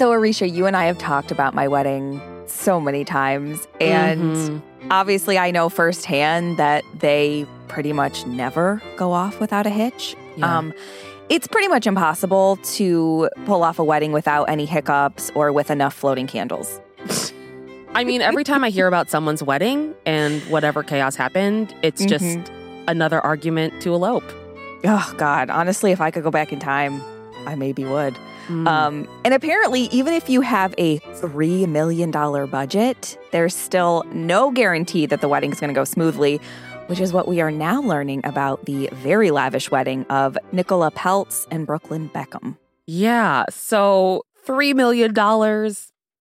So, Aricia, you and I have talked about my wedding so many times. And Mhm. obviously, I know firsthand that they pretty much never go off without a hitch. Yeah. Um, it's pretty much impossible to pull off a wedding without any hiccups or with enough floating candles. I mean, every time I hear about someone's wedding and whatever chaos happened, it's just Mhm. another argument to elope. Oh, God. Honestly, if I could go back in time, I maybe would. Mm. Um, and apparently, even if you have a $3 million budget, there's still no guarantee that the wedding is going to go smoothly, which is what we are now learning about the very lavish wedding of Nicola Peltz and Brooklyn Beckham. yeah. So $3 million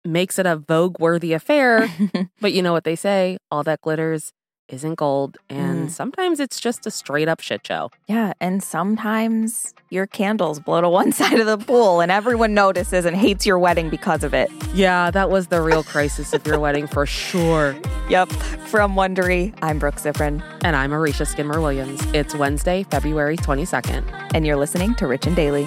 makes it a Vogue worthy affair. but you know what they say all that glitters isn't gold. And Mm. sometimes it's just a straight up shit show. yeah, and sometimes your candles blow to one side of the pool and everyone notices and hates your wedding because of it. Yeah, that was the real crisis of your wedding for sure. Yep. From Wondery, I'm Brooke Siffrinn, And I'm Aricia Skidmore Williams. It's Wednesday, February 22nd. and you're listening to Rich and Daily.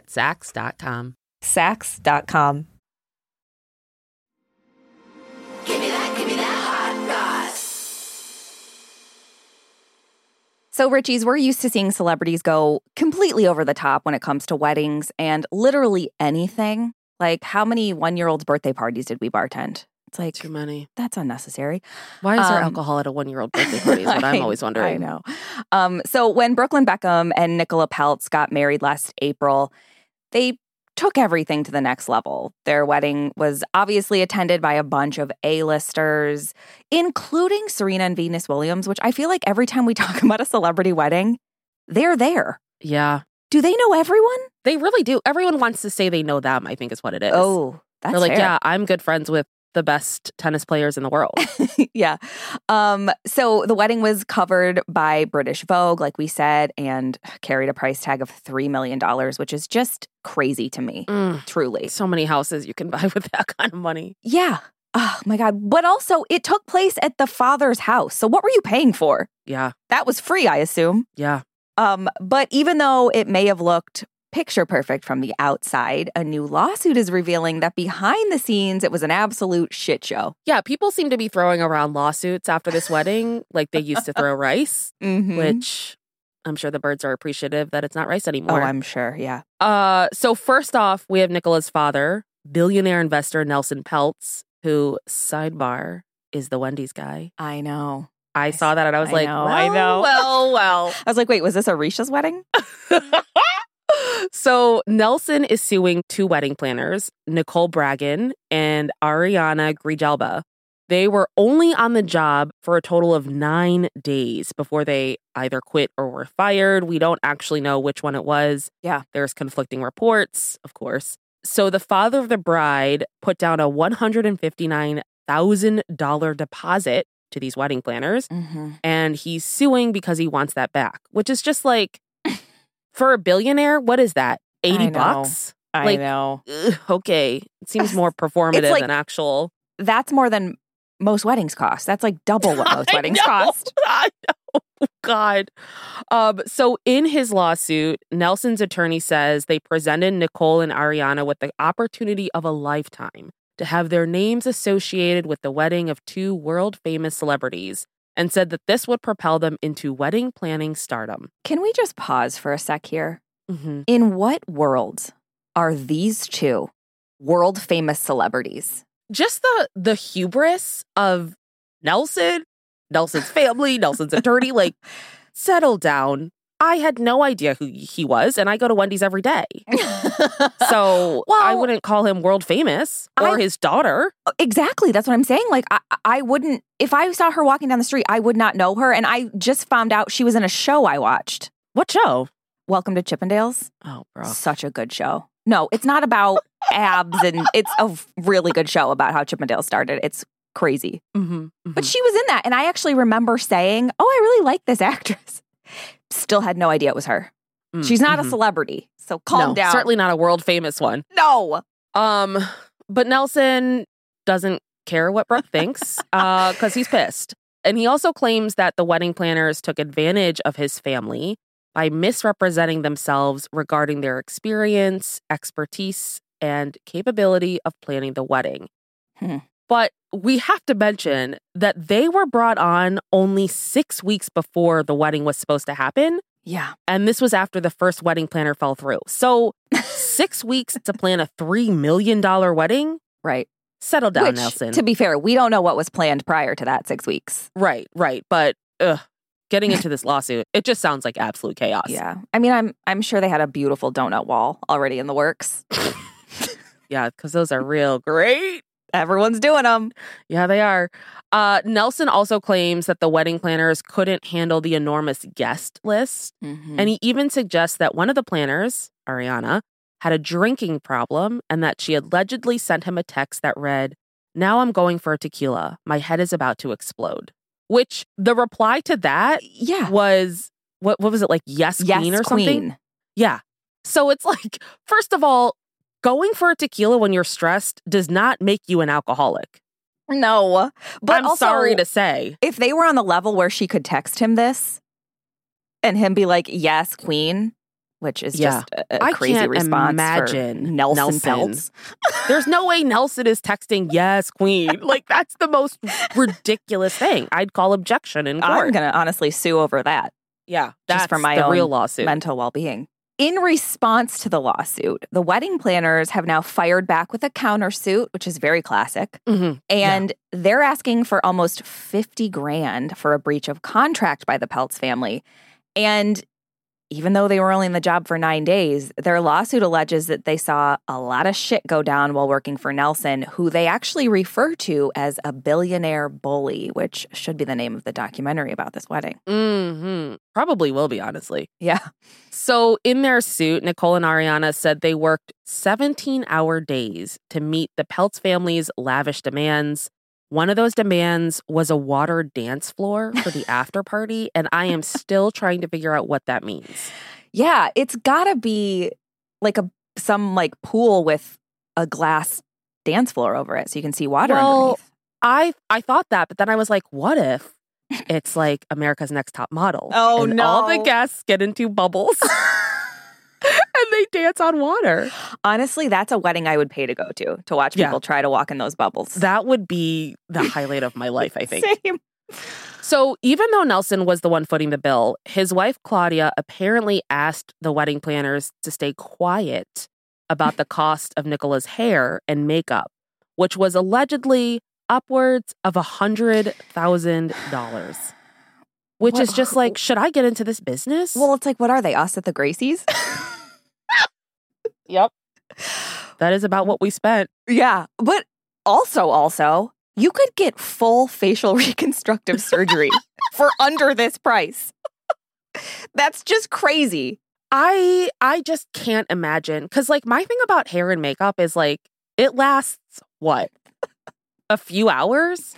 Saks.com. Saks.com. Give me that, give me that hot sauce. So, Richie's, we're used to seeing celebrities go completely over the top when it comes to weddings and literally anything. Like, how many one year olds' birthday parties did we bartend? It's like, Too many. that's unnecessary. Why is there Um, alcohol at a one year old birthday party? Is what I'm always wondering. I know. Um, so when Brooklyn Beckham and Nicola Peltz got married last April, they took everything to the next level. Their wedding was obviously attended by a bunch of A-listers, including Serena and Venus Williams, which I feel like every time we talk about a celebrity wedding, they're there. Yeah, Do they know everyone? they really do. Everyone wants to say they know them, I think is what it is. Oh, that's They're like, fair. yeah, I'm good friends with the best tennis players in the world. yeah. Um, so the wedding was covered by British Vogue, like we said, and carried a price tag of $3 million, which is just crazy to me, Mm, truly. so many houses you can buy with that kind of money. Yeah. Oh my God. But also, it took place at the father's house. So what were you paying for? Yeah, That was free, I assume. yeah. Um, but even though it may have looked picture perfect from the outside, a new lawsuit is revealing that behind the scenes, it was an absolute shit show. Yeah, people seem to be throwing around lawsuits after this wedding like they used to throw rice, Mhm. which I'm sure the birds are appreciative that it's not rice anymore. Oh. I'm sure. Yeah. Uh, so first off, we have Nicola's father, billionaire investor Nelson Peltz, who sidebar is the Wendy's guy. I know. I saw that and I was I like, know, well, I know. well, well. I was like, wait, was this Aricia's wedding? so Nelson is suing two wedding planners, Nicole Braghin and Arianna Grijalba. They were only on the job for a total of nine days before they either quit or were fired. We don't actually know which one it was. Yeah. There's conflicting reports, of course. So the father of the bride put down a $159,000 deposit to these wedding planners Mm-hmm. and he's suing because he wants that back, which is just like for a billionaire, what is that? 80 know. bucks? I Like, know. Ugh, okay. It seems more performative like- than actual. That's more than most weddings cost. That's like double what most I weddings know. cost. I know. God. Um, so in his lawsuit, Nelson's attorney says they presented Nicole and Arianna with the opportunity of a lifetime to have their names associated with the wedding of two world famous celebrities and said that this would propel them into wedding planning stardom. Can we just pause for a sec here? Mm-hmm. In what world are these two world famous celebrities? Just the the hubris of Nelson, Nelson's family, Nelson's attorney, like settle down. I had no idea who he was, and I go to Wendy's every day. So I wouldn't call him world famous or I- his daughter. exactly. That's what I'm saying. Like, I, I wouldn't, if I saw her walking down the street, I would not know her. And I just found out she was in a show I watched. What show? Welcome to Chippendales. Oh, bro. Such a good show. No, it's not about abs, and it's a really good show about how Chippendales started. It's crazy. Mm-hmm. But she was in that. And I actually remember saying, Oh, I really like this actress. Still had no idea it was her. She's not a celebrity. So calm Mm-hmm. no, down. Certainly not a world famous one. No. Um, but Nelson doesn't care what Brooke thinks uh, because he's pissed. And he also claims that the wedding planners took advantage of his family by misrepresenting themselves regarding their experience, expertise, and capability of planning the wedding. Hmm. But we have to mention that they were brought on only six weeks before the wedding was supposed to happen. Yeah. And this was after the first wedding planner fell through. So, six weeks to plan a $3 million wedding? Right. Settle down, Which, Nelson. to be fair, we don't know what was planned prior to that six weeks. right, right. But ugh, getting into this lawsuit, it just sounds like absolute chaos. Yeah. I mean, I'm I'm sure they had a beautiful donut wall already in the works. Yeah, because those are real great. Everyone's doing them. Yeah, they are. Uh, Nelson also claims that the wedding planners couldn't handle the enormous guest list. Mm-hmm. And he even suggests that one of the planners, Arianna, had a drinking problem and that she allegedly sent him a text that read, Now I'm going for a tequila. My head is about to explode. Which the reply to that yeah. was, what, what was it, like, yes, Yes, queen or something? Yeah. So it's like, first of all, going for a tequila when you're stressed does not make you an alcoholic. No. But I'm also, sorry to say. if they were on the level where she could text him this and him be like, yes, queen, which is Yeah. just a, crazy can't response. imagine Nelson, Nelson. There's no way Nelson is texting, yes, queen. Like, that's the most ridiculous thing. I'd call objection in court. I'm going to honestly sue over that yeah, just for my the own real lawsuit. mental well being. In response to the lawsuit, the wedding planners have now fired back with a countersuit, which is very classic. Mhm. And they're asking for almost 50 grand for a breach of contract by the Peltz family. And even though they were only in the job for nine days, their lawsuit alleges that they saw a lot of shit go down while working for Nelson, who they actually refer to as a billionaire bully, which should be the name of the documentary about this wedding. Mhm. Probably will be, honestly. Yeah. So, in their suit, Nicole and Arianna said they worked 17 hour days to meet the Peltz family's lavish demands. One of those demands was a water dance floor for the after party, and I am still trying to figure out what that means. Yeah. It's gotta be like a some like pool with a glass dance floor over it so you can see water Well, underneath. I I thought that, but then I was like, what if it's like America's Next Top Model? Oh, and All the guests get into bubbles they dance on water. Honestly, that's a wedding I would pay to go to to watch Yeah. people try to walk in those bubbles. That would be the highlight of my life, I think. Same. So, even though Nelson was the one footing the bill, his wife Claudia apparently asked the wedding planners to stay quiet about the cost of Nicola's hair and makeup, which was allegedly upwards of a hundred thousand dollars. Which What- is just like, should I get into this business? Well, it's like, what are they? Us at the Gracies? yep. That is about what we spent. yeah. But also, also, you could get full facial reconstructive surgery for under this price. That's just crazy. I I just can't imagine cuz like my thing about hair and makeup is like it lasts what? a few hours?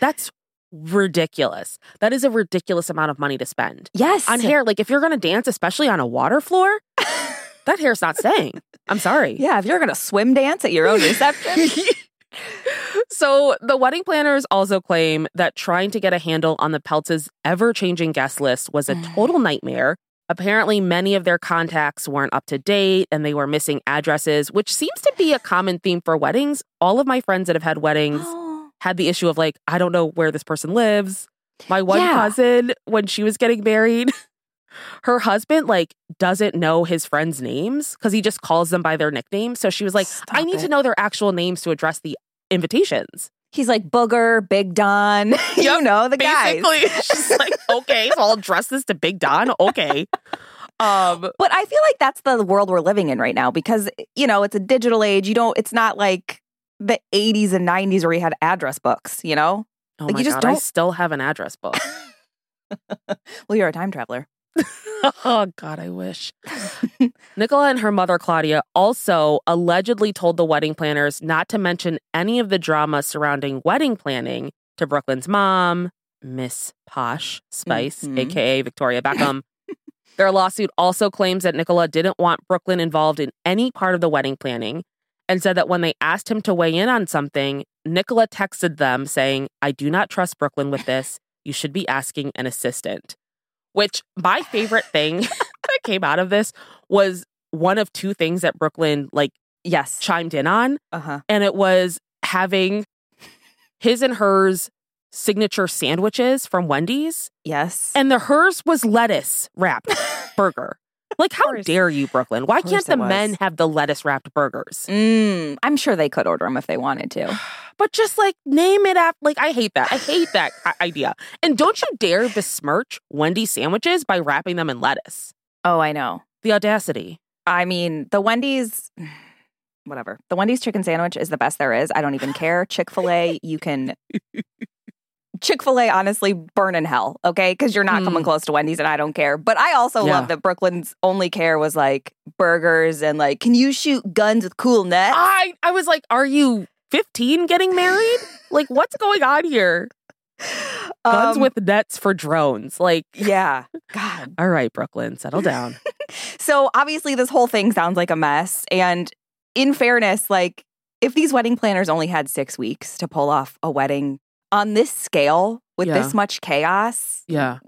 That's ridiculous. That is a ridiculous amount of money to spend. Yes. On hair like if you're going to dance especially on a water floor, that hair's not staying. I'm sorry. Yeah, if you're going to swim dance at your own reception. so the wedding planners also claim that trying to get a handle on the Peltz's ever-changing guest list was a total nightmare. Apparently, many of their contacts weren't up to date and they were missing addresses, which seems to be a common theme for weddings. All of my friends that have had weddings had the issue of like, I don't know where this person lives. My one Yeah. cousin, when she was getting married, her husband like doesn't know his friends' names because he just calls them by their nicknames. So she was like, I Stop need to know their actual names to address the invitations. He's like Booger, Big Don. you Yep, know, the guys. Basically, she's like, okay, so I'll address this to Big Don. Okay. Um, But I feel like that's the world we're living in right now because, you know, it's a digital age. You don't, it's not like the 80s and 90s where you had address books, you know? oh Like, my you just God, I don't- still have an address book. Well, you're a time traveler. Oh God, I wish. Nicola and her mother Claudia also allegedly told the wedding planners not to mention any of the drama surrounding wedding planning to Brooklyn's mom, Miss Posh Spice, Mhm. aka Victoria Beckham. Their lawsuit also claims that Nicola didn't want Brooklyn involved in any part of the wedding planning and said that when they asked him to weigh in on something, Nicola texted them saying, I do not trust Brooklyn with this. You should be asking an assistant. Which my favorite thing that came out of this was one of two things that Brooklyn like Yes. chimed in on, Uh huh. and it was having his and hers signature sandwiches from Wendy's, Yes. and the hers was lettuce wrapped burger. Like, how dare you, Brooklyn? Why can't the men have the lettuce wrapped burgers? Mm, I'm sure they could order them if they wanted to. But just like name it after, like, I hate that. I hate that idea. And don't you dare besmirch Wendy's sandwiches by wrapping them in lettuce. Oh, I know. The audacity. I mean, the Wendy's, whatever. The Wendy's chicken sandwich is the best there is. I don't even care. Chick fil A, you can. Chick fil A, honestly, burn in hell, okay? Because you're not Mm. coming close to Wendy's and I don't care. But I also Yeah. love that Brooklyn's only care was like burgers and like, can you shoot guns with cool nets? I, I was like, are you 15 getting married? Like, what's going on here? Guns Um, with nets for drones. Like, Yeah. God. all right, Brooklyn, settle down. So obviously, this whole thing sounds like a mess. And in fairness, like if these wedding planners only had six weeks to pull off a wedding on this scale with Yeah. this much chaos, Yeah.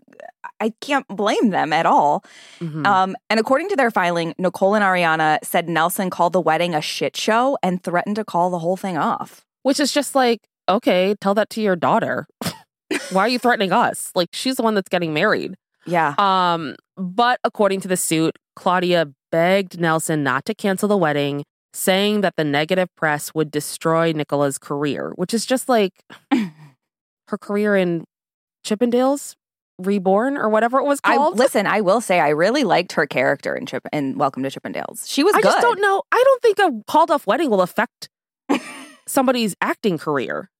I can't blame them at all. Mhm. Um, and according to their filing, Nicole and Arianna said Nelson called the wedding a shit show and threatened to call the whole thing off. Which is just like, okay, tell that to your daughter. Why are you threatening us? Like, she's the one that's getting married. Yeah. Um, but according to the suit, Claudia begged Nelson not to cancel the wedding, saying that the negative press would destroy Nicola's career, which is just like her career in Chippendales Reborn or whatever it was I called. listen. I will say I really liked her character in Chip in Welcome to Chippendales. She was I good. just don't know. I don't think a called off wedding will affect somebody's acting career.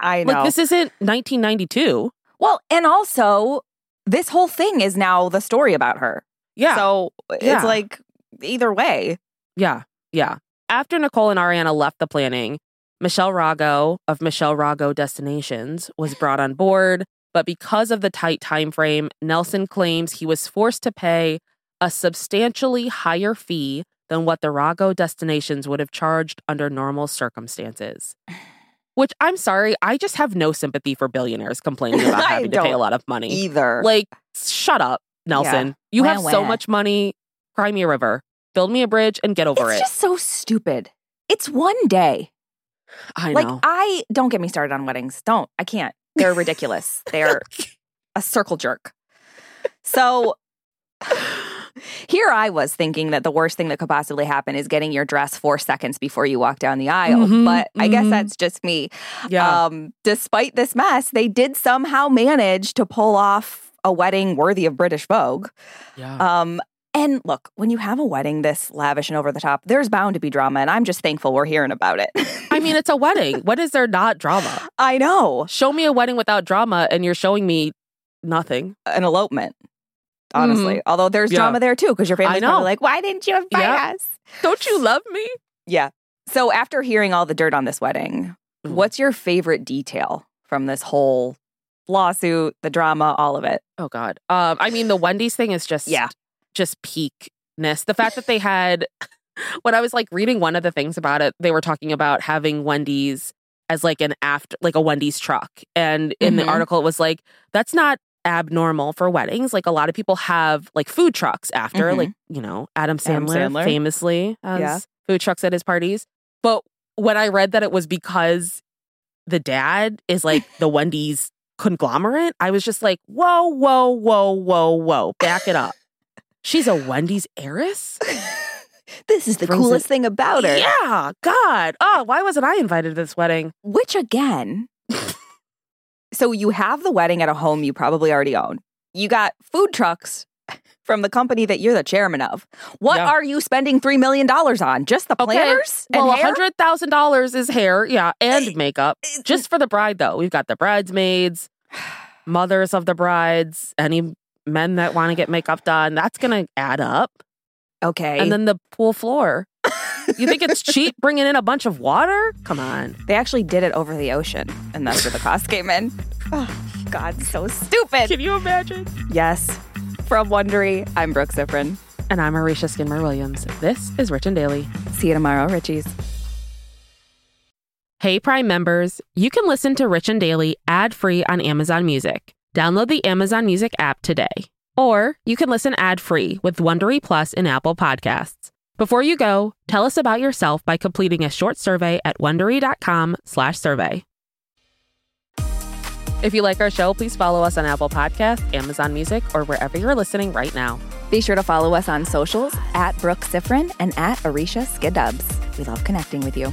I know. Like this isn't 1992. Well, and also, this whole thing is now the story about her. Yeah. So Yeah. it's like either way. Yeah, yeah. After Nicole and Arianna left the planning, Michelle Rago of Michelle Rago Destinations was brought on board, but because of the tight time frame, Nelson claims he was forced to pay a substantially higher fee than what the Rago Destinations would have charged under normal circumstances. Which I'm sorry, I just have no sympathy for billionaires complaining about having to pay a lot of money. Either. Like, shut up, Nelson. You Wah, have so much money. Cry me a river. Build me a bridge and get over it's it. It's just so stupid. It's one day. I like know. I don't get me started on weddings. Don't. I can't. They're ridiculous. They're a circle jerk. So here I was thinking that the worst thing that could possibly happen is getting your dress four seconds before you walk down the aisle. Mhm, but I guess mhm. that's just me. yeah. Um, despite this mess, they did somehow manage to pull off a wedding worthy of British Vogue. yeah. Um, and look, when you have a wedding this lavish and over the top, there's bound to be drama, and I'm just thankful we're hearing about it. I mean, it's a wedding. What is there not drama? I know Show me a wedding without drama, and you're showing me nothing. an elopement, honestly. Although there's Yeah. drama there too, because your family's probably like, "Why didn't you invite Yeah. us?" Don't you love me? Yeah. So after hearing all the dirt on this wedding, Mm. what's your favorite detail from this whole lawsuit, the drama, all of it? Oh God. Um, I mean, the Wendy's thing is just Yeah. Just peakness. The fact that they had, when I was like reading one of the things about it, they were talking about having Wendy's as like an after, like a Wendy's truck. And in Mhm. the article, it was like, that's not abnormal for weddings. Like a lot of people have like food trucks after, Mhm. like, you know, Adam Adam Sandler, Sandler. famously has Yeah. food trucks at his parties. But when I read that it was because the dad is like the Wendy's conglomerate, I was just like, whoa, whoa, whoa, whoa, whoa, back it up. She's a Wendy's heiress? this is the Brings coolest it- thing about her. Yeah, God. Oh, why wasn't I invited to this wedding? Which again, so you have the wedding at a home you probably already own. You got food trucks from the company that you're the chairman of. What Yeah. are you spending $3 million on? Just the Okay, planners? and Well, hair? hundred thousand dollars is hair, yeah, and eh, makeup. Eh, Just for the bride, though. We've got the bridesmaids, mothers of the brides, any men that want to get makeup done. That's gonna add up. Okay. And then the pool floor. You think it's cheap bringing in a bunch of water? Come on. they actually did it over the ocean, and that's where the cost came in. Oh, God, so stupid. Can you imagine? Yes. From Wondery, I'm Brooke Siffrinn. And I'm Aricia Skidmore Williams. This is Rich and Daily. See you tomorrow, Richies. Hey, Prime members, you can listen to Rich and Daily ad free on Amazon Music. Download the Amazon Music app today. Or you can listen ad free with Wondery Plus in Apple Podcasts. Before you go, tell us about yourself by completing a short survey at wondery.com/slash survey. If you like our show, please follow us on Apple Podcasts, Amazon Music, or wherever you're listening right now. Be sure to follow us on socials at Brooke Siffrinn and at Aricia Skidubs. We love connecting with you.